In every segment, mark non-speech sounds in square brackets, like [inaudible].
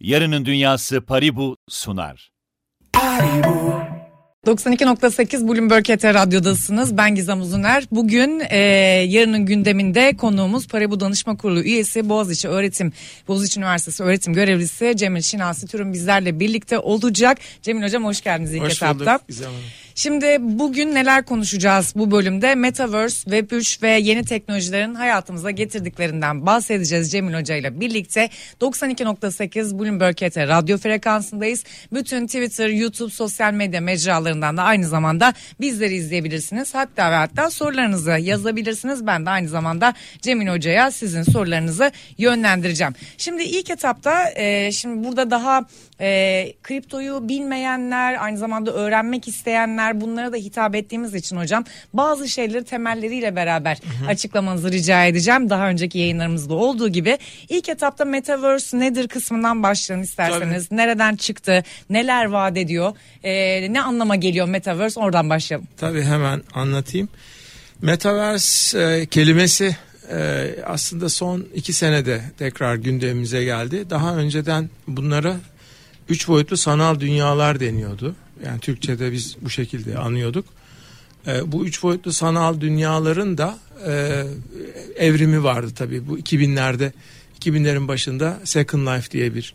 Yarının Dünyası Paribu sunar. 92.8 Bloomberg HT Radyo'dasınız. Ben Gizem Uzuner. Bugün e, yarının gündeminde konuğumuz Paribu Danışma Kurulu üyesi Boğaziçi Öğretim, Boğaziçi Üniversitesi öğretim görevlisi Cemil Şinasi Türün bizlerle birlikte olacak. Cemil Hocam hoş geldiniz ilk Hoş etapta. bulduk Gizem Hanım. Şimdi bugün neler konuşacağız bu bölümde? Metaverse, Web3 ve yeni teknolojilerin hayatımıza getirdiklerinden bahsedeceğiz Cemil Hoca ile birlikte. 92.8 Bloomberg HT radyo frekansındayız. Bütün Twitter, YouTube, sosyal medya mecralarından da aynı zamanda bizleri izleyebilirsiniz. Hatta ve hatta sorularınızı yazabilirsiniz. Ben de aynı zamanda Cemil Hoca'ya sizin sorularınızı yönlendireceğim. Şimdi ilk etapta e, şimdi burada daha e, kriptoyu bilmeyenler, aynı zamanda öğrenmek isteyenler bunlara da hitap ettiğimiz için hocam bazı şeyleri temelleriyle beraber açıklamanızı rica edeceğim. Daha önceki yayınlarımızda olduğu gibi ilk etapta Metaverse nedir kısmından başlayalım isterseniz. Nereden çıktı, neler vaat ediyor, e, ne anlama geliyor Metaverse oradan başlayalım. Tabii hemen anlatayım. Metaverse e, kelimesi e, aslında son iki senede tekrar gündemimize geldi. Daha önceden bunlara üç boyutlu sanal dünyalar deniyordu. Yani Türkçe'de biz bu şekilde anıyorduk. E, bu üç boyutlu sanal dünyaların da e, evrimi vardı tabii. Bu 2000'lerde 2000'lerin başında Second Life diye bir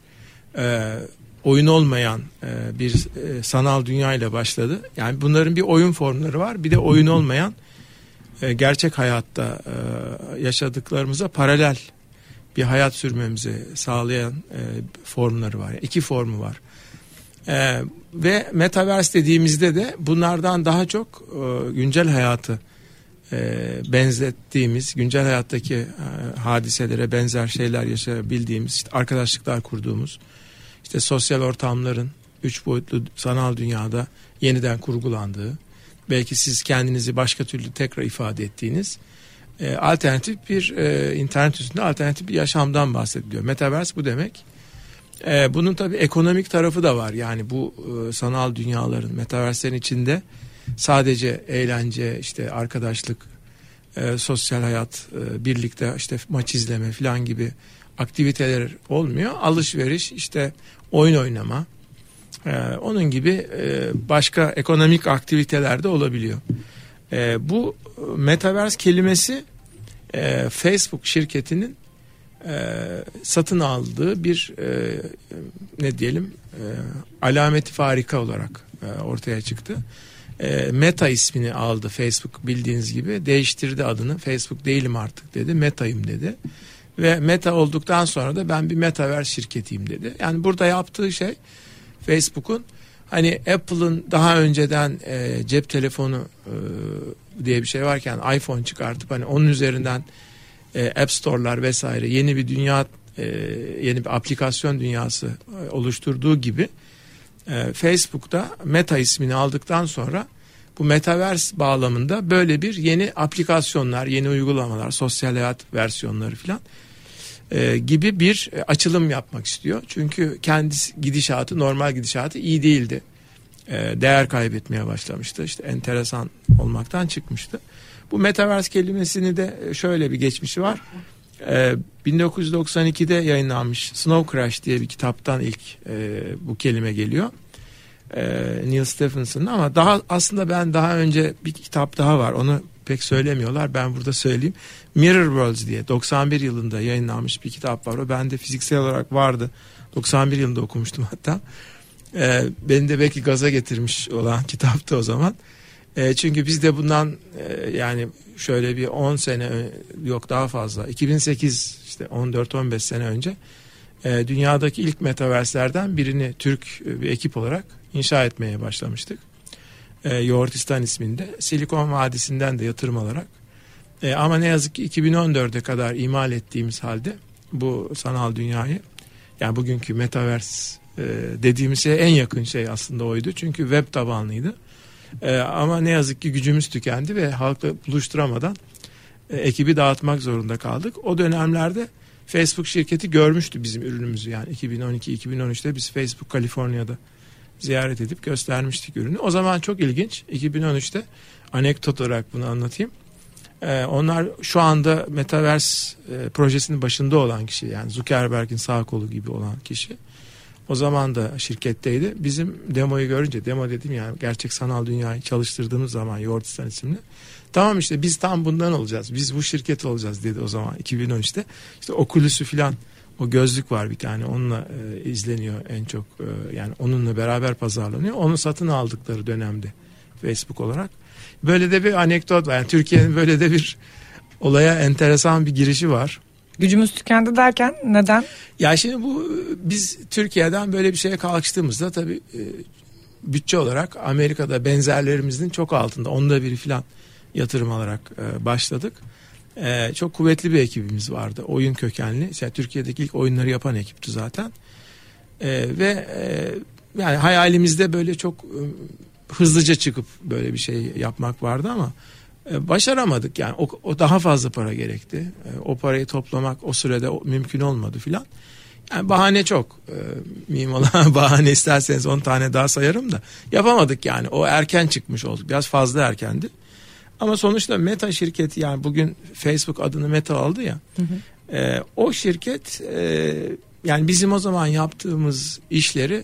e, oyun olmayan e, bir e, sanal dünya ile başladı. Yani bunların bir oyun formları var, bir de oyun olmayan e, gerçek hayatta e, yaşadıklarımıza paralel bir hayat sürmemizi sağlayan e, formları var. İki formu var. E, ve metaverse dediğimizde de bunlardan daha çok e, güncel hayatı e, benzettiğimiz, güncel hayattaki e, hadiselere benzer şeyler yaşayabildiğimiz, işte arkadaşlıklar kurduğumuz, işte sosyal ortamların üç boyutlu sanal dünyada yeniden kurgulandığı, belki siz kendinizi başka türlü tekrar ifade ettiğiniz e, alternatif bir e, internet üstünde alternatif bir yaşamdan bahsediliyor. Metaverse bu demek. E, bunun tabii ekonomik tarafı da var. Yani bu e, sanal dünyaların, metaverse'lerin içinde sadece eğlence, işte arkadaşlık, e, sosyal hayat, e, birlikte işte maç izleme falan gibi aktiviteler olmuyor. Alışveriş, işte oyun oynama, e, onun gibi e, başka ekonomik aktiviteler de olabiliyor. E, bu metaverse kelimesi e, Facebook şirketinin e, satın aldığı bir e, ne diyelim e, alameti farika olarak e, ortaya çıktı. E, Meta ismini aldı Facebook bildiğiniz gibi değiştirdi adını Facebook değilim artık dedi Meta'yım dedi ve Meta olduktan sonra da ben bir metaverse şirketiyim dedi. Yani burada yaptığı şey Facebook'un hani Apple'ın daha önceden e, cep telefonu e, diye bir şey varken iPhone çıkartıp hani onun üzerinden e, App Store'lar vesaire yeni bir dünya e, yeni bir aplikasyon dünyası e, oluşturduğu gibi e, Facebook'ta Meta ismini aldıktan sonra bu metaverse bağlamında böyle bir yeni aplikasyonlar, yeni uygulamalar, sosyal hayat versiyonları filan e, gibi bir açılım yapmak istiyor. Çünkü kendisi gidişatı, normal gidişatı iyi değildi. E, değer kaybetmeye başlamıştı. İşte enteresan olmaktan çıkmıştı. Bu metaverse kelimesini de şöyle bir geçmişi var. E, 1992'de yayınlanmış Snow Crash diye bir kitaptan ilk e, bu kelime geliyor. E, Neil Stephenson'ın ama daha aslında ben daha önce bir kitap daha var. Onu pek söylemiyorlar. Ben burada söyleyeyim. Mirror Worlds diye 91 yılında yayınlanmış bir kitap var. O bende fiziksel olarak vardı. 91 yılında okumuştum hatta. Ee, beni de belki gaza getirmiş olan [laughs] kitaptı o zaman. E, çünkü biz de bundan e, yani şöyle bir 10 sene yok daha fazla 2008 işte 14-15 sene önce e, dünyadaki ilk metaverselerden birini Türk bir ekip olarak inşa etmeye başlamıştık. E, Yoğurtistan isminde Silikon Vadisi'nden de yatırım alarak e, ama ne yazık ki 2014'e kadar imal ettiğimiz halde bu sanal dünyayı yani bugünkü metaverse e, dediğimiz şey en yakın şey aslında oydu. Çünkü web tabanlıydı. E, ama ne yazık ki gücümüz tükendi ve halkla buluşturamadan e, ekibi dağıtmak zorunda kaldık. O dönemlerde Facebook şirketi görmüştü bizim ürünümüzü yani 2012-2013'te biz Facebook Kaliforniya'da ziyaret edip göstermiştik ürünü. O zaman çok ilginç 2013'te anekdot olarak bunu anlatayım. Ee, onlar şu anda Metaverse e, projesinin başında olan kişi yani Zuckerberg'in sağ kolu gibi olan kişi. O zaman da şirketteydi. Bizim demoyu görünce demo dedim yani gerçek sanal dünyayı çalıştırdığımız zaman Yoğurtistan isimli. Tamam işte biz tam bundan olacağız. Biz bu şirket olacağız dedi o zaman 2013'te. İşte Oculus'u filan o gözlük var bir tane onunla e, izleniyor en çok e, yani onunla beraber pazarlanıyor. Onu satın aldıkları dönemde Facebook olarak. Böyle de bir anekdot var. Yani Türkiye'nin böyle de bir olaya enteresan bir girişi var. Gücümüz tükendi derken neden? Ya şimdi bu biz Türkiye'den böyle bir şeye kalkıştığımızda tabii e, bütçe olarak Amerika'da benzerlerimizin çok altında onda biri filan yatırım alarak e, başladık. E, çok kuvvetli bir ekibimiz vardı. Oyun kökenli. Yani Türkiye'deki ilk oyunları yapan ekipti zaten. ve yani hayalimizde böyle çok hızlıca çıkıp böyle bir şey yapmak vardı ama e, başaramadık yani o, o daha fazla para gerekti. E, o parayı toplamak o sürede mümkün olmadı filan. Yani bahane çok. E, olan [laughs] bahane isterseniz 10 tane daha sayarım da yapamadık yani. O erken çıkmış olduk. Biraz fazla erkendi. Ama sonuçta Meta şirketi yani bugün Facebook adını Meta aldı ya. Hı hı. E, o şirket e, yani bizim o zaman yaptığımız işleri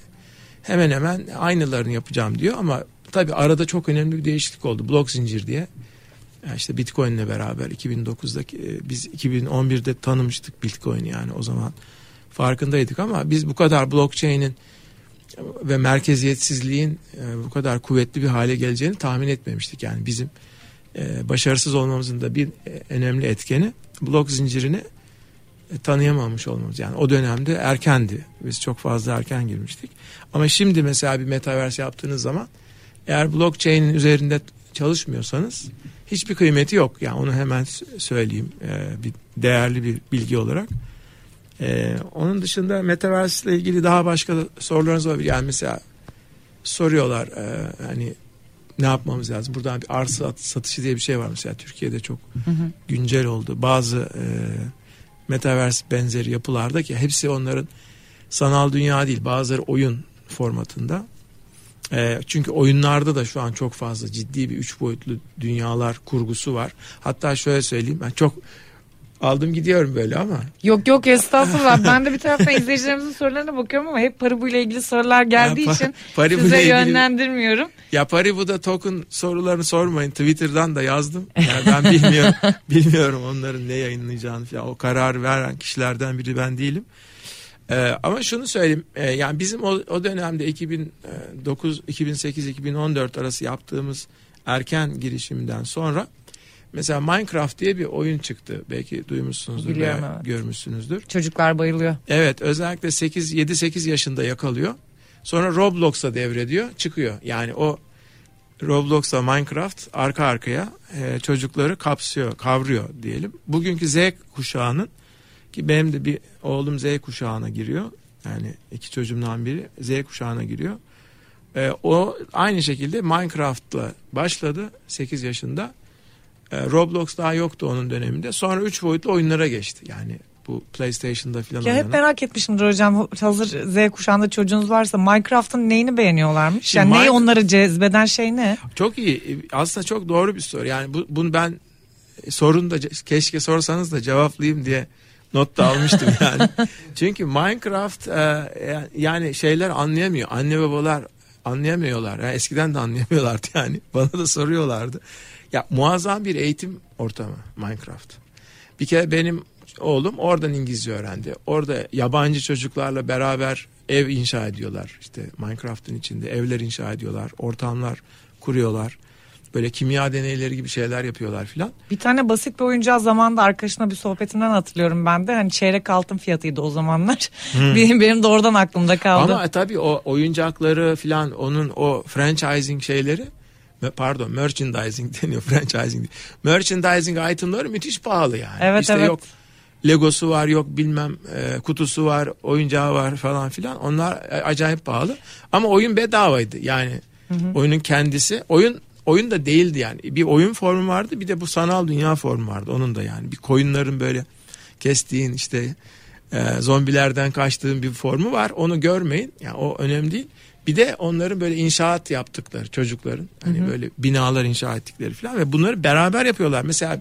hemen hemen aynılarını yapacağım diyor ama tabii arada çok önemli bir değişiklik oldu. Blok zincir diye. Yani işte Bitcoin ile beraber 2009'daki e, biz 2011'de tanımıştık Bitcoin yani o zaman farkındaydık ama biz bu kadar blockchain'in ve merkeziyetsizliğin e, bu kadar kuvvetli bir hale geleceğini tahmin etmemiştik. Yani bizim başarısız olmamızın da bir önemli etkeni blok zincirini tanıyamamış olmamız. Yani o dönemde erkendi. Biz çok fazla erken girmiştik. Ama şimdi mesela bir metaverse yaptığınız zaman eğer blockchain'in üzerinde çalışmıyorsanız hiçbir kıymeti yok. Yani onu hemen söyleyeyim e, bir değerli bir bilgi olarak. E, onun dışında Metaverse ile ilgili daha başka sorularınız olabilir. Yani mesela soruyorlar e, hani ne yapmamız lazım? Buradan bir arsa satışı diye bir şey var mesela Türkiye'de çok hı hı. güncel oldu. Bazı e, Metaverse benzeri yapılarda ki hepsi onların sanal dünya değil bazıları oyun formatında. E, çünkü oyunlarda da şu an çok fazla ciddi bir üç boyutlu dünyalar kurgusu var. Hatta şöyle söyleyeyim ben çok aldım gidiyorum böyle ama. Yok yok estağfurullah. ben de bir taraftan izleyicilerimizin sorularına bakıyorum ama hep Paribu ile ilgili sorular geldiği ya, için Paribu size ilgili... yönlendirmiyorum. Ya Paribu'da token sorularını sormayın. Twitter'dan da yazdım. Yani ben bilmiyorum [laughs] bilmiyorum onların ne yayınlayacağını falan. O kararı veren kişilerden biri ben değilim. Ee, ama şunu söyleyeyim e, yani bizim o, o dönemde 2009 2008 2014 arası yaptığımız erken girişimden sonra mesela Minecraft diye bir oyun çıktı belki duymuşsunuzdur Biliyorum, veya evet. görmüşsünüzdür. Çocuklar bayılıyor. Evet özellikle 8 7 8 yaşında yakalıyor. Sonra Roblox'a devrediyor çıkıyor. Yani o Roblox'la Minecraft arka arkaya e, çocukları kapsıyor, kavruyor diyelim. Bugünkü Z kuşağının ki benim de bir oğlum Z kuşağına giriyor. Yani iki çocuğumdan biri Z kuşağına giriyor. Ee, o aynı şekilde Minecraft'la başladı 8 yaşında. Ee, Roblox daha yoktu onun döneminde. Sonra 3 boyutlu oyunlara geçti. Yani bu PlayStation'da falan Ya hep merak etmişimdir hocam. Hazır Z kuşağında çocuğunuz varsa Minecraft'ın neyini beğeniyorlarmış? Şimdi yani Mine... neyi onları cezbeden şey ne? Çok iyi. Aslında çok doğru bir soru. Yani bu, bunu ben sorun da keşke sorsanız da cevaplayayım diye not da almıştım [laughs] yani. Çünkü Minecraft e, yani şeyler anlayamıyor. Anne babalar anlayamıyorlar. Yani eskiden de anlayamıyorlardı yani. [laughs] Bana da soruyorlardı. Ya muazzam bir eğitim ortamı Minecraft. Bir kere benim oğlum oradan İngilizce öğrendi. Orada yabancı çocuklarla beraber ev inşa ediyorlar. İşte Minecraft'ın içinde evler inşa ediyorlar. Ortamlar kuruyorlar. Böyle kimya deneyleri gibi şeyler yapıyorlar filan. Bir tane basit bir oyuncağı zamanında arkadaşına bir sohbetinden hatırlıyorum ben de. Hani çeyrek altın fiyatıydı o zamanlar. Hmm. [laughs] benim, benim de oradan aklımda kaldı. Ama tabii o oyuncakları filan onun o franchising şeyleri pardon merchandising [laughs] deniyor franchising. Merchandising itemları müthiş pahalı yani. Evet işte evet. yok Legosu var yok bilmem e, kutusu var oyuncağı var falan filan onlar acayip pahalı ama oyun bedavaydı yani hı hı. oyunun kendisi oyun oyun da değildi yani. Bir oyun formu vardı bir de bu sanal dünya formu vardı onun da yani. Bir koyunların böyle kestiğin işte e, zombilerden kaçtığın bir formu var. Onu görmeyin. Yani o önemli değil. Bir de onların böyle inşaat yaptıkları çocukların hani hı hı. böyle binalar inşa ettikleri falan ve bunları beraber yapıyorlar. Mesela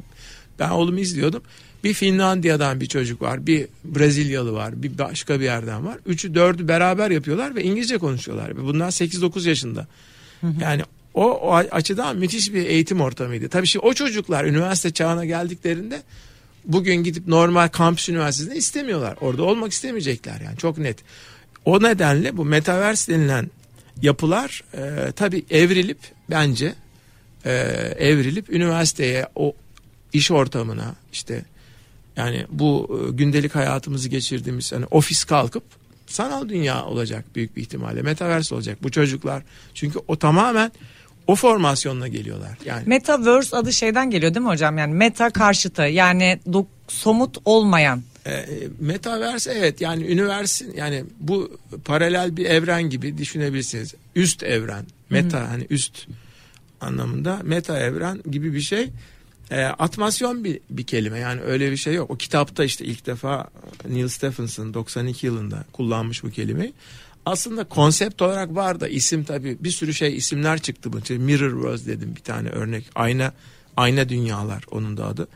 Ben oğlumu izliyordum. Bir Finlandiya'dan bir çocuk var, bir Brezilyalı var, bir başka bir yerden var. Üçü dördü beraber yapıyorlar ve İngilizce konuşuyorlar. Bunlar 8-9 yaşında. Yani o, o açıdan müthiş bir eğitim ortamıydı. Tabii şimdi o çocuklar üniversite çağına geldiklerinde bugün gidip normal kampüs üniversitesinde istemiyorlar. Orada olmak istemeyecekler yani çok net. O nedenle bu metaverse denilen yapılar e, tabii evrilip bence e, evrilip üniversiteye o iş ortamına işte yani bu e, gündelik hayatımızı geçirdiğimiz hani ofis kalkıp sanal dünya olacak büyük bir ihtimalle. Metaverse olacak bu çocuklar. Çünkü o tamamen o formasyonla geliyorlar. Yani Metaverse adı şeyden geliyor değil mi hocam? Yani meta karşıtı yani somut olmayan. E, metaverse evet yani üniversite yani bu paralel bir evren gibi düşünebilirsiniz. Üst evren. Meta hani üst anlamında meta evren gibi bir şey. E, atmasyon bir, bir kelime yani öyle bir şey yok. O kitapta işte ilk defa Neil Stephenson 92 yılında kullanmış bu kelimeyi. Aslında konsept olarak var da isim tabii bir sürü şey isimler çıktı bu. İşte Mirrorverse dedim bir tane örnek. Ayna ayna dünyalar onun da adı.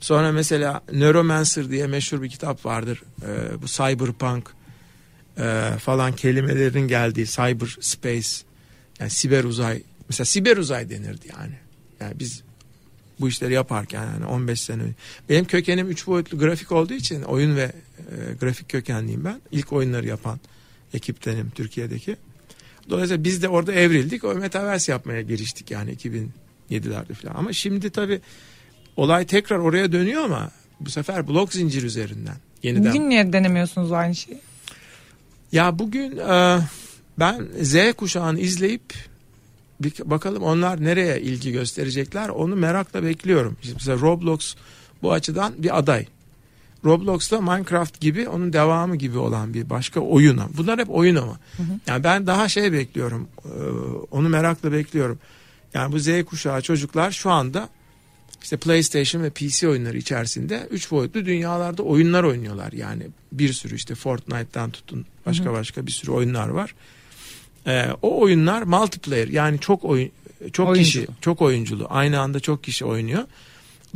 Sonra mesela Neuromancer diye meşhur bir kitap vardır. E, bu cyberpunk e, falan kelimelerin geldiği cyber space yani siber uzay mesela siber uzay denirdi yani. Yani biz bu işleri yaparken yani 15 sene. Benim kökenim 3 boyutlu grafik olduğu için oyun ve e, grafik kökenliyim ben. İlk oyunları yapan ekiptenim Türkiye'deki. Dolayısıyla biz de orada evrildik. O metaverse yapmaya giriştik yani 2007'lerde falan. Ama şimdi tabii olay tekrar oraya dönüyor ama bu sefer blok zincir üzerinden. Yeniden. Bugün niye denemiyorsunuz aynı şeyi? Ya bugün e, ben Z kuşağını izleyip bir bakalım onlar nereye ilgi gösterecekler onu merakla bekliyorum. İşte mesela Roblox bu açıdan bir aday. Roblox'ta Minecraft gibi onun devamı gibi olan bir başka oyuna. Bunlar hep oyun ama. Yani ben daha şey bekliyorum. e, Onu merakla bekliyorum. Yani bu Z kuşağı çocuklar şu anda işte PlayStation ve PC oyunları içerisinde üç boyutlu dünyalarda oyunlar oynuyorlar. Yani bir sürü işte Fortnite'dan tutun başka başka bir sürü oyunlar var. Ee, o oyunlar multiplayer yani çok oyun çok Oyuncu. kişi çok oyunculu aynı anda çok kişi oynuyor.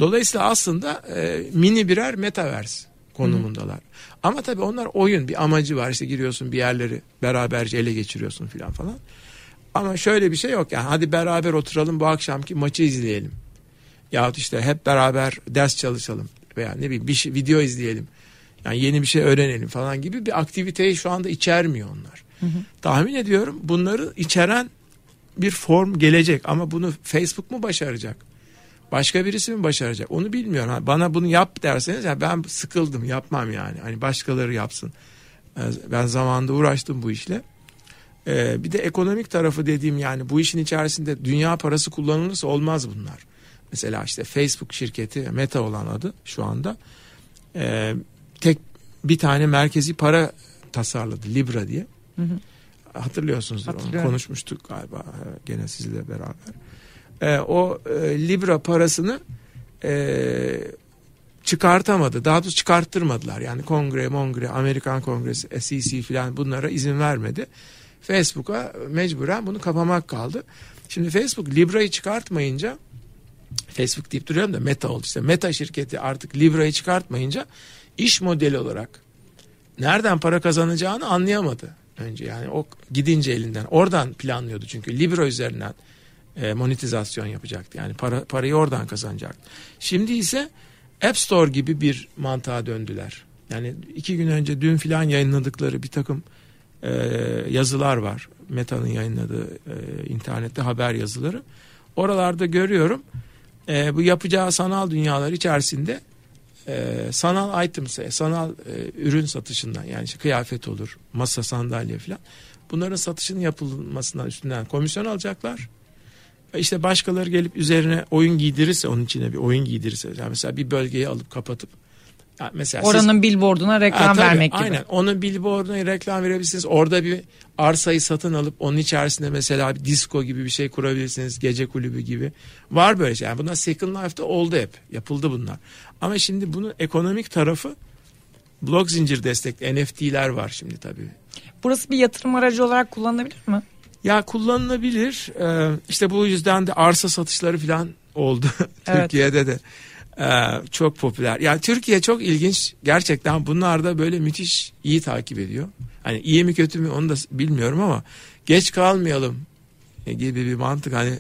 Dolayısıyla aslında e, mini birer metaverse konumundalar. Ama tabii onlar oyun bir amacı var işte giriyorsun bir yerleri beraberce ele geçiriyorsun filan falan. Ama şöyle bir şey yok yani hadi beraber oturalım bu akşamki maçı izleyelim. Yahut işte hep beraber ders çalışalım veya ne bileyim bir şey, video izleyelim. Yani yeni bir şey öğrenelim falan gibi bir aktiviteyi şu anda içermiyor onlar. Tahmin ediyorum bunları içeren bir form gelecek ama bunu Facebook mu başaracak? Başka birisi mi başaracak? Onu bilmiyorum. Ha, Bana bunu yap derseniz ya ben sıkıldım yapmam yani. Hani başkaları yapsın. Ben zamanında uğraştım bu işle. Ee, bir de ekonomik tarafı dediğim yani bu işin içerisinde dünya parası kullanılırsa olmaz bunlar. Mesela işte Facebook şirketi Meta olan adı şu anda e, tek bir tane merkezi para tasarladı Libra diye. Hatırlıyorsunuzdur onu konuşmuştuk galiba e, gene sizle beraber. E, o e, Libra parasını e, çıkartamadı. Daha doğrusu çıkarttırmadılar. Yani kongre, mongre, Amerikan kongresi, SEC filan bunlara izin vermedi. Facebook'a mecburen bunu kapamak kaldı. Şimdi Facebook Libra'yı çıkartmayınca Facebook deyip duruyorum da Meta oldu işte. Meta şirketi artık Libra'yı çıkartmayınca iş modeli olarak nereden para kazanacağını anlayamadı önce. Yani o gidince elinden oradan planlıyordu çünkü Libra üzerinden e, monetizasyon yapacaktı. Yani para parayı oradan kazanacaktı. Şimdi ise App Store gibi bir mantığa döndüler. Yani iki gün önce dün filan yayınladıkları bir takım e, yazılar var. Meta'nın yayınladığı e, internette haber yazıları. Oralarda görüyorum e, bu yapacağı sanal dünyalar içerisinde e, sanal items, e, sanal e, ürün satışından yani işte kıyafet olur, masa sandalye falan. Bunların satışının yapılmasından üstünden komisyon alacaklar. İşte başkaları gelip üzerine oyun giydirirse onun içine bir oyun giydirirse yani mesela bir bölgeyi alıp kapatıp yani mesela siz- Oranın billboarduna reklam Ha, tabii, vermek gibi. Aynen onun billboarduna reklam verebilirsiniz. Orada bir arsayı satın alıp onun içerisinde mesela bir disco gibi bir şey kurabilirsiniz. Gece kulübü gibi. Var böyle şey. Yani bunlar Second Life'da oldu hep. Yapıldı bunlar. Ama şimdi bunun ekonomik tarafı blok zincir destekli NFT'ler var şimdi tabii. Burası bir yatırım aracı olarak kullanılabilir mi? Ya kullanılabilir. Ee, işte bu yüzden de arsa satışları falan oldu Evet. [laughs] Türkiye'de de. Ee, çok popüler. Yani Türkiye çok ilginç. Gerçekten bunlar da böyle müthiş iyi takip ediyor. Hani iyi mi kötü mü onu da bilmiyorum ama geç kalmayalım gibi bir mantık hani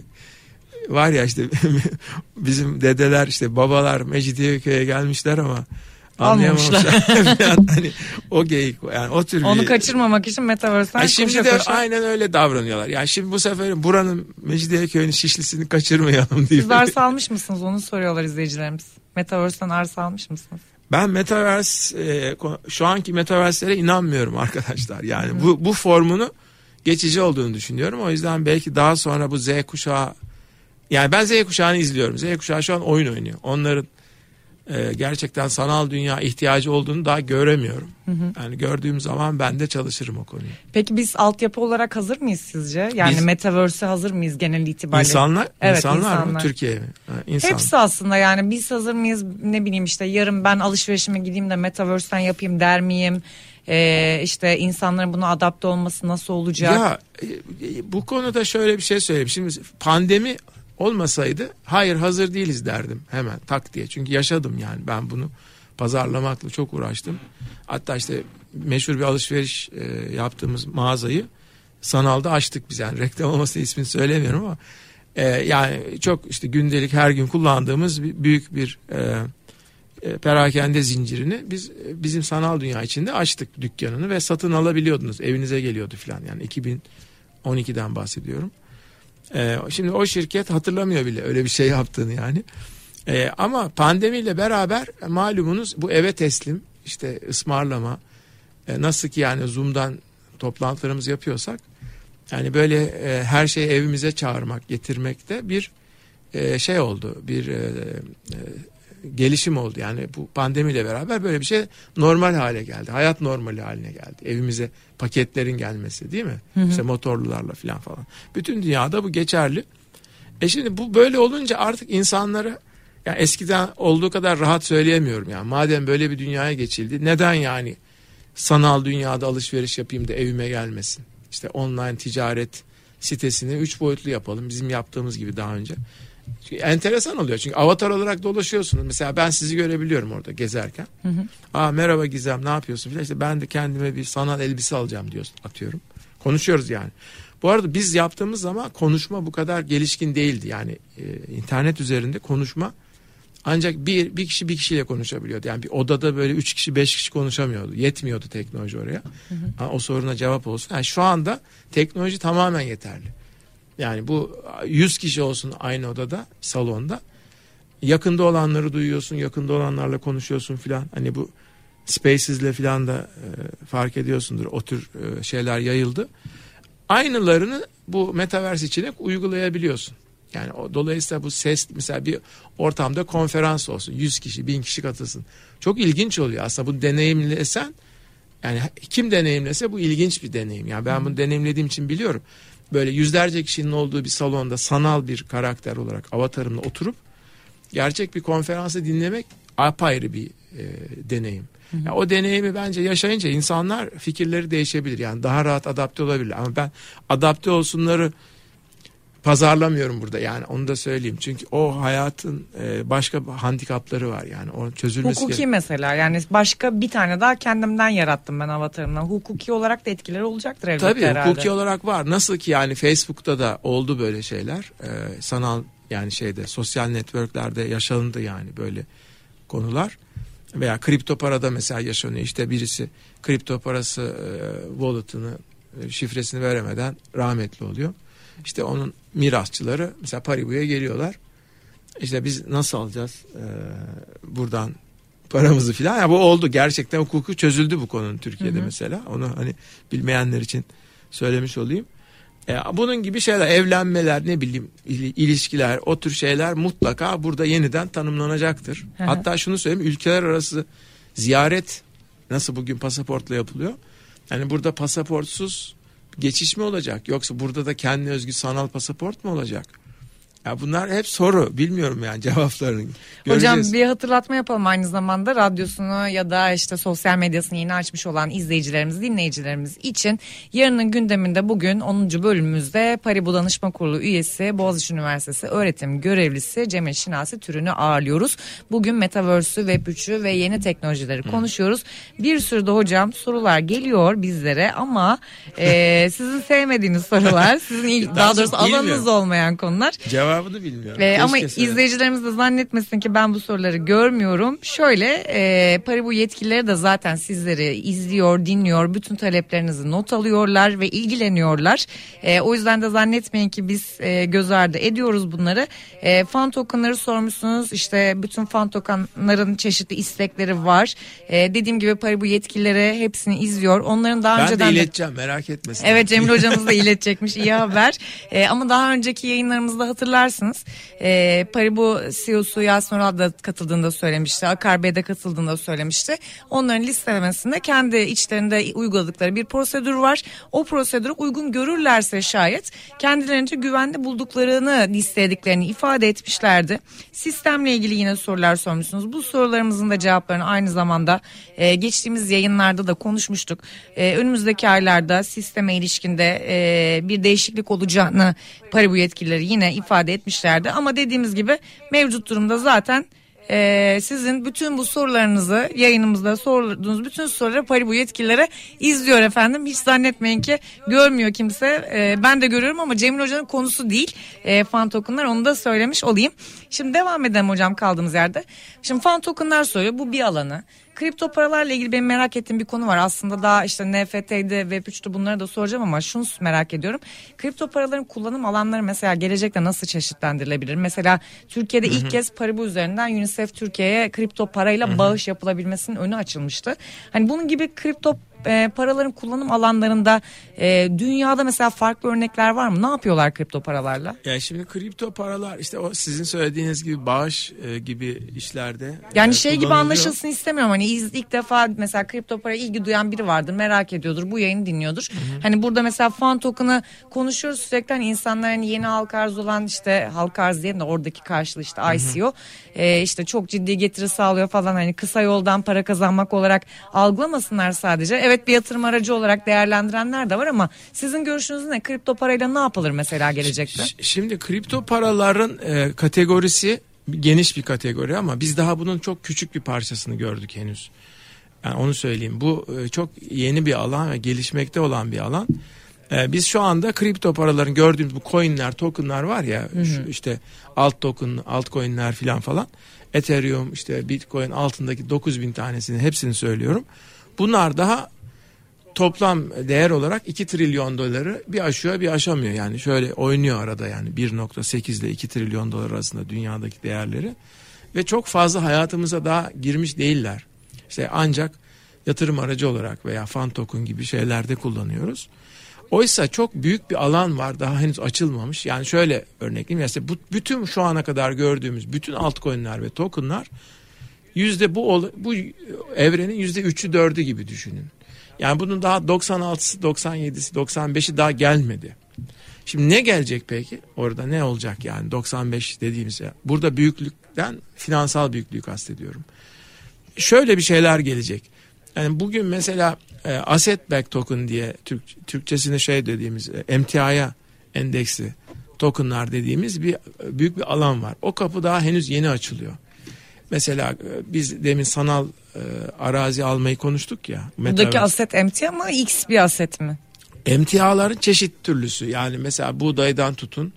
var ya işte [laughs] bizim dedeler işte babalar Mecidiyeköy'e gelmişler ama anlayamamışlar. [laughs] [laughs] hani o geyik yani o tür Onu bir... kaçırmamak için Metaverse'den Yani şimdi de koşa. aynen öyle davranıyorlar. Yani şimdi bu sefer buranın Mecidiyeköy'ün şişlisini kaçırmayalım diye. Siz arsa almış mısınız onu soruyorlar izleyicilerimiz. Metaverse'den arsa almış mısınız? Ben Metaverse e, şu anki Metaverse'lere inanmıyorum arkadaşlar. Yani bu bu formunu geçici olduğunu düşünüyorum. O yüzden belki daha sonra bu Z kuşağı yani ben Z kuşağını izliyorum. Z kuşağı şu an oyun oynuyor. Onların e, gerçekten sanal dünya ihtiyacı olduğunu daha göremiyorum. Yani gördüğüm zaman ben de çalışırım o konuyu. Peki biz altyapı olarak hazır mıyız sizce? Yani Biz- Metaverse'e hazır mıyız genel itibariyle? İnsanlar, Evet, insanlar, mı insanlar. Türkiye mi? Ha, insan. Hepsi aslında yani biz hazır mıyız ne bileyim işte yarın ben alışverişime gideyim de Metaverse'den yapayım der miyim? Ee, işte insanların buna adapte olması nasıl olacak? Ya e, bu konuda şöyle bir şey söyleyeyim. Şimdi pandemi olmasaydı hayır hazır değiliz derdim hemen tak diye. Çünkü yaşadım yani ben bunu pazarlamakla çok uğraştım. Hatta işte meşhur bir alışveriş e, yaptığımız mağazayı sanalda açtık biz yani reklam olması ismini söylemiyorum ama e, yani çok işte gündelik her gün kullandığımız büyük bir e, e, perakende zincirini biz e, bizim sanal dünya içinde açtık dükkanını ve satın alabiliyordunuz. Evinize geliyordu falan yani 2012'den bahsediyorum. E, şimdi o şirket hatırlamıyor bile öyle bir şey yaptığını yani. E, ama pandemiyle beraber malumunuz bu eve teslim işte ısmarlama e, nasıl ki yani Zoom'dan toplantılarımızı yapıyorsak yani böyle e, her şeyi evimize çağırmak getirmek de bir e, şey oldu bir gelişim oldu. Yani bu pandemiyle beraber böyle bir şey normal hale geldi. Hayat normali haline geldi. Evimize paketlerin gelmesi değil mi? İşte motorlularla falan falan. Bütün dünyada bu geçerli. E şimdi bu böyle olunca artık insanlara yani eskiden olduğu kadar rahat söyleyemiyorum yani. Madem böyle bir dünyaya geçildi neden yani sanal dünyada alışveriş yapayım da evime gelmesin? İşte online ticaret sitesini üç boyutlu yapalım. Bizim yaptığımız gibi daha önce. Çünkü enteresan oluyor çünkü avatar olarak dolaşıyorsunuz. Mesela ben sizi görebiliyorum orada gezerken. Aa merhaba Gizem ne yapıyorsun filan. İşte ben de kendime bir sanal elbise alacağım diyorsun atıyorum. Konuşuyoruz yani. Bu arada biz yaptığımız zaman konuşma bu kadar gelişkin değildi. Yani e, internet üzerinde konuşma ancak bir, bir kişi bir kişiyle konuşabiliyordu. Yani bir odada böyle üç kişi beş kişi konuşamıyordu. Yetmiyordu teknoloji oraya. Ha, o soruna cevap olsun. Yani şu anda teknoloji tamamen yeterli. Yani bu 100 kişi olsun aynı odada, salonda. Yakında olanları duyuyorsun, yakında olanlarla konuşuyorsun filan. Hani bu Spaces'le filan da e, fark ediyorsundur. O tür e, şeyler yayıldı. Aynılarını bu metaverse içine uygulayabiliyorsun. Yani o, dolayısıyla bu ses mesela bir ortamda konferans olsun. 100 kişi, 1000 kişi katılsın. Çok ilginç oluyor aslında bu deneyimlesen yani kim deneyimlese bu ilginç bir deneyim. Yani ben bunu deneyimlediğim için biliyorum. Böyle yüzlerce kişinin olduğu bir salonda sanal bir karakter olarak avatarımla oturup gerçek bir konferansı dinlemek apayrı bir e, deneyim. Yani o deneyimi bence yaşayınca insanlar fikirleri değişebilir. Yani daha rahat adapte olabilir. Ama ben adapte olsunları pazarlamıyorum burada yani onu da söyleyeyim. Çünkü o hayatın e, başka handikapları var yani o çözülmesi Hukuki gerek- mesela yani başka bir tane daha kendimden yarattım ben avatarımdan. Hukuki olarak da etkileri olacaktır elbette Tabii herhalde. hukuki olarak var. Nasıl ki yani Facebook'ta da oldu böyle şeyler. Ee, sanal yani şeyde sosyal networklerde yaşandı yani böyle konular. Veya kripto parada mesela yaşanıyor. İşte birisi kripto parası e, wallet'ını e, şifresini veremeden rahmetli oluyor. İşte onun mirasçıları mesela Paribu'ya geliyorlar. İşte biz nasıl alacağız e, buradan paramızı filan. Ya bu oldu gerçekten hukuku çözüldü bu konunun Türkiye'de mesela. Onu hani bilmeyenler için söylemiş olayım. E, bunun gibi şeyler evlenmeler ne bileyim il- ilişkiler o tür şeyler mutlaka burada yeniden tanımlanacaktır. Hı hı. Hatta şunu söyleyeyim ülkeler arası ziyaret nasıl bugün pasaportla yapılıyor. Yani burada pasaportsuz geçiş mi olacak yoksa burada da kendi özgü sanal pasaport mu olacak? Ya bunlar hep soru. Bilmiyorum yani [laughs] cevaplarını. Hocam Göreceğiz. bir hatırlatma yapalım aynı zamanda radyosunu ya da işte sosyal medyasını yeni açmış olan izleyicilerimiz, dinleyicilerimiz için yarının gündeminde bugün 10. bölümümüzde Paribu Danışma Kurulu üyesi Boğaziçi Üniversitesi öğretim görevlisi Cemil Şinasi Türünü ağırlıyoruz. Bugün Metaverse'ü, Web3'ü ve yeni teknolojileri konuşuyoruz. Bir sürü de hocam sorular geliyor bizlere ama [laughs] e, sizin sevmediğiniz sorular, sizin il- daha doğrusu alanınız olmayan konular. Cevabını bilmiyorum. Ee, ama söyle. izleyicilerimiz de zannetmesin ki ben bu soruları görmüyorum. Şöyle e, Paribu yetkilileri de zaten sizleri izliyor, dinliyor. Bütün taleplerinizi not alıyorlar ve ilgileniyorlar. E, o yüzden de zannetmeyin ki biz e, göz ardı ediyoruz bunları. E, fan tokenları sormuşsunuz. İşte bütün fan tokenların çeşitli istekleri var. E, dediğim gibi Paribu yetkilileri hepsini izliyor. Onların daha Ben önceden de de- ileteceğim merak etmesin. Evet Cemil hocamız da [laughs] iletecekmiş iyi haber. Ee, ama daha önceki yayınlarımızda hatırlarsınız. Ee, Paribu CEO'su Yasin Oral da katıldığında söylemişti. Akar Bey de katıldığında söylemişti. Onların listelemesinde kendi içlerinde uyguladıkları bir prosedür var. O prosedürü uygun görürlerse şayet kendilerince güvenli bulduklarını listediklerini ifade etmişlerdi. Sistemle ilgili yine sorular sormuşsunuz. Bu sorularımızın da cevaplarını aynı zamanda e, geçtiğimiz yayınlarda da konuşmuştuk. E, önümüzdeki aylarda sisteme ilişkinde e, bir değişiklik olacağını Paribu yetkilileri yine ifade etmişlerdi. Ama dediğimiz gibi mevcut durumda zaten e, sizin bütün bu sorularınızı yayınımızda sorduğunuz bütün soruları Paribu yetkililere izliyor efendim. Hiç zannetmeyin ki görmüyor kimse. E, ben de görüyorum ama Cemil Hoca'nın konusu değil. E, fan tokenlar onu da söylemiş olayım. Şimdi devam edelim hocam kaldığımız yerde. Şimdi fan tokenlar soruyor bu bir alanı. Kripto paralarla ilgili benim merak ettiğim bir konu var. Aslında daha işte NFT'de Web3'te bunları da soracağım ama şunu merak ediyorum. Kripto paraların kullanım alanları mesela gelecekte nasıl çeşitlendirilebilir? Mesela Türkiye'de ilk kez Paribu üzerinden UNICEF Türkiye'ye kripto parayla bağış yapılabilmesinin önü açılmıştı. Hani bunun gibi kripto e, paraların kullanım alanlarında e, dünyada mesela farklı örnekler var mı? Ne yapıyorlar kripto paralarla? Yani şimdi kripto paralar işte o sizin söylediğiniz gibi bağış e, gibi işlerde. Yani e, şey gibi anlaşılsın istemiyorum. Hani iz- ilk defa mesela kripto para ilgi duyan biri vardır. Merak ediyordur. Bu yayını dinliyordur. Hani burada mesela fan token'ı konuşuyoruz sürekli. Hani insanlar hani yeni halka arz olan işte halka arz diyelim de oradaki karşılığı işte ICO. e, işte çok ciddi getiri sağlıyor falan. Hani kısa yoldan para kazanmak olarak algılamasınlar sadece. Evet bir yatırım aracı olarak değerlendirenler de var ama sizin görüşünüz ne? Kripto parayla ne yapılır mesela gelecekte? Şimdi kripto paraların e, kategorisi geniş bir kategori ama biz daha bunun çok küçük bir parçasını gördük henüz. Yani onu söyleyeyim. Bu e, çok yeni bir alan ve gelişmekte olan bir alan. E, biz şu anda kripto paraların gördüğümüz bu coinler, tokenlar var ya şu işte alt token, altcoin'ler filan falan. Ethereum, işte Bitcoin altındaki 9000 tanesini hepsini söylüyorum. Bunlar daha toplam değer olarak 2 trilyon doları bir aşıyor bir aşamıyor. Yani şöyle oynuyor arada yani 1.8 ile 2 trilyon dolar arasında dünyadaki değerleri. Ve çok fazla hayatımıza daha girmiş değiller. İşte ancak yatırım aracı olarak veya fan token gibi şeylerde kullanıyoruz. Oysa çok büyük bir alan var daha henüz açılmamış. Yani şöyle örnekleyeyim. Mesela bu, bütün şu ana kadar gördüğümüz bütün altcoin'ler ve token'lar yüzde bu bu evrenin yüzde üçü dördü gibi düşünün. Yani bunun daha 96'sı 97'si 95'i daha gelmedi. Şimdi ne gelecek peki? Orada ne olacak yani 95 dediğimiz ya. Burada büyüklükten finansal büyüklüğü kastediyorum. Şöyle bir şeyler gelecek. Yani bugün mesela e, asset back token diye Türk, Türkçesini şey dediğimiz e, emtiaya endeksi tokenlar dediğimiz bir e, büyük bir alan var. O kapı daha henüz yeni açılıyor. Mesela e, biz demin sanal e, arazi almayı konuştuk ya. Buradaki Metaverse. aset emtia mı X bir aset mi? Emtiaların çeşit türlüsü yani mesela buğdaydan tutun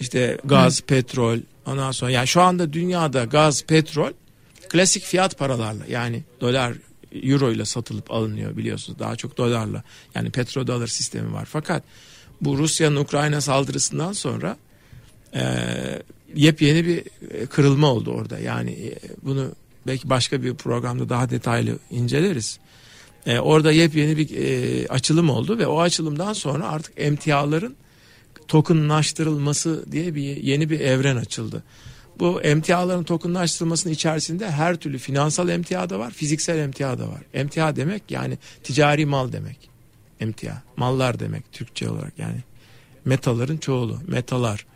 işte gaz, petrol ondan sonra yani şu anda dünyada gaz, petrol klasik fiyat paralarla yani dolar, euro ile satılıp alınıyor biliyorsunuz daha çok dolarla yani petrodolar sistemi var fakat bu Rusya'nın Ukrayna saldırısından sonra e, yepyeni bir e, kırılma oldu orada yani e, bunu belki başka bir programda daha detaylı inceleriz. E, orada yepyeni bir e, açılım oldu ve o açılımdan sonra artık emtiaların tokenlaştırılması diye bir yeni bir evren açıldı. Bu emtiaların tokenlaştırılmasının içerisinde her türlü finansal emtia da var, fiziksel emtia da var. Emtia demek yani ticari mal demek. Emtia, mallar demek Türkçe olarak yani. Metaların çoğulu, metalar.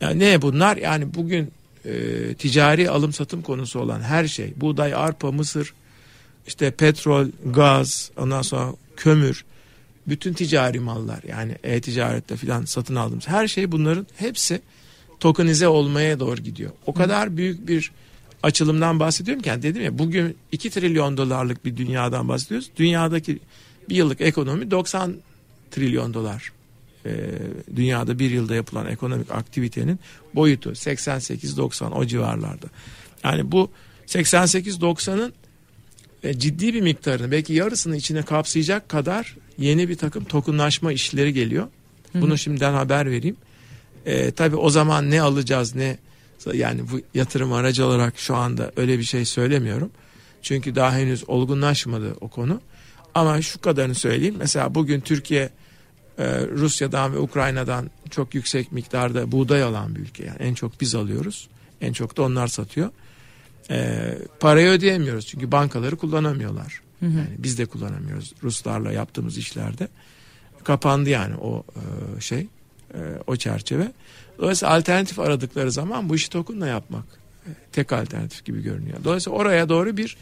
Yani ne bunlar? Yani bugün e, ticari alım satım konusu olan her şey, buğday, arpa, mısır, işte petrol, gaz, ondan sonra kömür, bütün ticari mallar yani e-ticarette filan satın aldığımız her şey bunların hepsi tokenize olmaya doğru gidiyor. O kadar büyük bir açılımdan bahsediyorum ki yani dedim ya bugün 2 trilyon dolarlık bir dünyadan bahsediyoruz. Dünyadaki bir yıllık ekonomi 90 trilyon dolar. Ee, dünyada bir yılda yapılan ekonomik aktivitenin boyutu 88-90 o civarlarda. Yani bu 88-90'ın e, ciddi bir miktarını belki yarısını içine kapsayacak kadar yeni bir takım tokunlaşma işleri geliyor. Bunu Hı-hı. şimdiden haber vereyim. E, tabii o zaman ne alacağız ne yani bu yatırım aracı olarak şu anda öyle bir şey söylemiyorum. Çünkü daha henüz olgunlaşmadı o konu. Ama şu kadarını söyleyeyim. Mesela bugün Türkiye e, Rusya'dan ve Ukrayna'dan çok yüksek miktarda buğday alan bir ülke. Yani en çok biz alıyoruz. En çok da onlar satıyor. E, parayı ödeyemiyoruz çünkü bankaları kullanamıyorlar. Hı hı. Yani biz de kullanamıyoruz Ruslarla yaptığımız işlerde. Kapandı yani o e, şey e, o çerçeve. Dolayısıyla alternatif aradıkları zaman bu işi tokunla yapmak e, tek alternatif gibi görünüyor. Dolayısıyla oraya doğru bir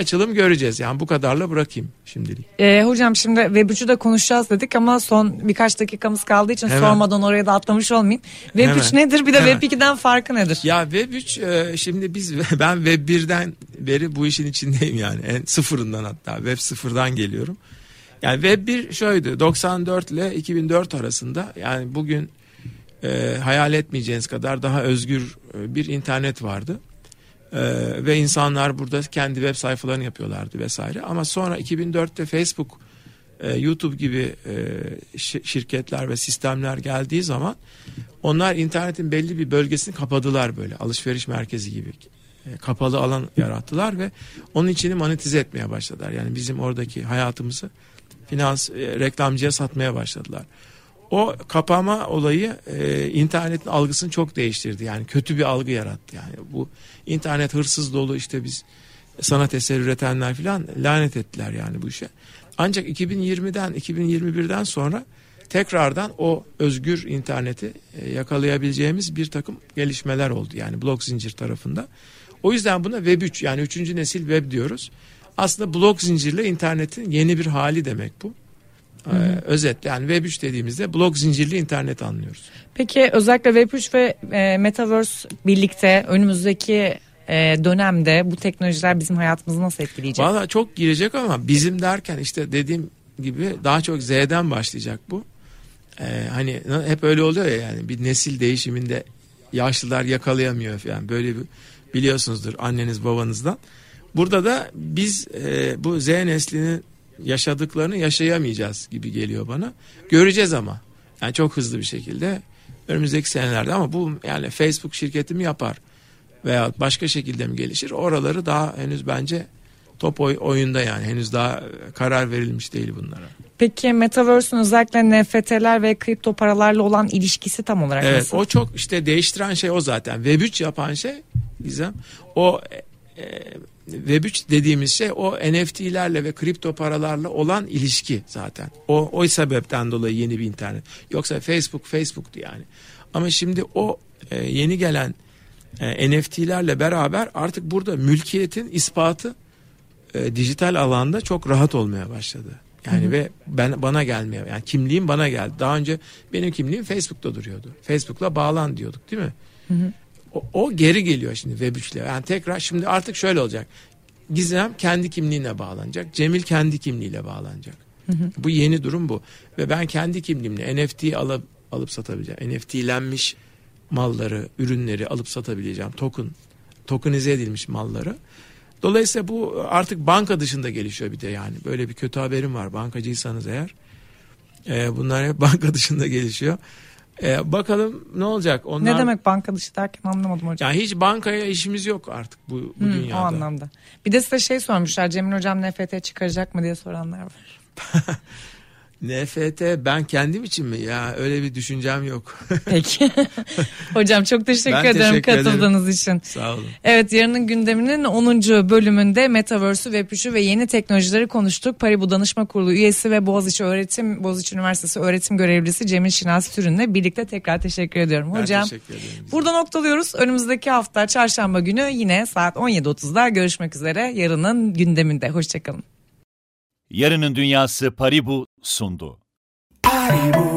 açılım göreceğiz. Yani bu kadarla bırakayım şimdilik. Ee, hocam şimdi Web3'ü de konuşacağız dedik ama son birkaç dakikamız kaldığı için Hemen. sormadan oraya da atlamış olmayayım. Web3 Hemen. nedir bir de Hemen. Web2'den farkı nedir? Ya Web3 e, şimdi biz [laughs] ben Web1'den beri bu işin içindeyim yani. En sıfırından hatta Web sıfırdan geliyorum. Yani Web1 şöyle 94 ile 2004 arasında yani bugün e, hayal etmeyeceğiniz kadar daha özgür e, bir internet vardı. E, ve insanlar burada kendi web sayfalarını yapıyorlardı vesaire. Ama sonra 2004'te Facebook, e, YouTube gibi e, şirketler ve sistemler geldiği zaman onlar internetin belli bir bölgesini kapadılar böyle alışveriş merkezi gibi e, kapalı alan yarattılar ve onun içini monetize etmeye başladılar. Yani bizim oradaki hayatımızı finans e, reklamcıya satmaya başladılar o kapama olayı e, internetin algısını çok değiştirdi. Yani kötü bir algı yarattı. Yani bu internet hırsız dolu işte biz sanat eseri üretenler falan lanet ettiler yani bu işe. Ancak 2020'den 2021'den sonra tekrardan o özgür interneti e, yakalayabileceğimiz bir takım gelişmeler oldu. Yani blok zincir tarafında. O yüzden buna Web 3 yani üçüncü nesil web diyoruz. Aslında blok zincirle internetin yeni bir hali demek bu. Ee, özet yani Web 3 dediğimizde blok zincirli internet anlıyoruz. Peki özellikle Web 3 ve e, Metaverse birlikte önümüzdeki e, dönemde bu teknolojiler bizim hayatımızı nasıl etkileyecek? Valla çok girecek ama bizim derken işte dediğim gibi daha çok Z'den başlayacak bu. Ee, hani hep öyle oluyor ya yani bir nesil değişiminde yaşlılar yakalayamıyor falan böyle bir biliyorsunuzdur anneniz babanızdan. Burada da biz e, bu Z neslinin yaşadıklarını yaşayamayacağız gibi geliyor bana. Göreceğiz ama. Yani çok hızlı bir şekilde önümüzdeki senelerde ama bu yani Facebook şirketi mi yapar veya başka şekilde mi gelişir? Oraları daha henüz bence top oy, oyunda yani henüz daha karar verilmiş değil bunlara. Peki Metaverse'ün özellikle NFT'ler ve kripto paralarla olan ilişkisi tam olarak evet, nasıl? O çok işte değiştiren şey o zaten. Web3 yapan şey Gizem o e, Web3 dediğimiz şey o NFT'lerle ve kripto paralarla olan ilişki zaten. O, o sebepten dolayı yeni bir internet. Yoksa Facebook Facebook'tu yani. Ama şimdi o e, yeni gelen e, NFT'lerle beraber artık burada mülkiyetin ispatı e, dijital alanda çok rahat olmaya başladı. Yani hı hı. ve ben bana gelmeye yani kimliğim bana geldi. Daha önce benim kimliğim Facebook'ta duruyordu. Facebook'la bağlan diyorduk değil mi? Hı. O, o geri geliyor şimdi web 3 Yani tekrar şimdi artık şöyle olacak. Gizem kendi kimliğine bağlanacak. Cemil kendi kimliğiyle bağlanacak. Hı hı. Bu yeni durum bu. Ve ben kendi kimliğimle NFT alıp, alıp satabileceğim. NFT'lenmiş malları, ürünleri alıp satabileceğim. Token, tokenize edilmiş malları. Dolayısıyla bu artık banka dışında gelişiyor bir de yani. Böyle bir kötü haberim var bankacıysanız eğer. E, bunlar hep [laughs] banka dışında gelişiyor. Ee, bakalım ne olacak? Onlar... Ne demek banka dışı derken anlamadım hocam. Yani hiç bankaya işimiz yok artık bu, bu hmm, dünyada. O anlamda. Bir de size şey sormuşlar Cemil hocam NFT çıkaracak mı diye soranlar var. [laughs] NFT ben kendim için mi? Ya öyle bir düşüncem yok. [laughs] Peki. [laughs] Hocam çok teşekkür Ben ederim teşekkür ederim. katıldığınız için. Sağ olun. Evet yarının gündeminin 10. bölümünde Metaverse'ü, Web3'ü ve yeni teknolojileri konuştuk. Paribu Danışma Kurulu üyesi ve Boğaziçi Öğretim Boğaziçi Üniversitesi öğretim görevlisi Cemil Şinas Türün'le birlikte tekrar teşekkür ediyorum. Ben Hocam teşekkür ederim. burada noktalıyoruz. Önümüzdeki hafta çarşamba günü yine saat 17.30'da görüşmek üzere yarının gündeminde. Hoşçakalın. Yarının Dünyası Paribu sundu. Paribu,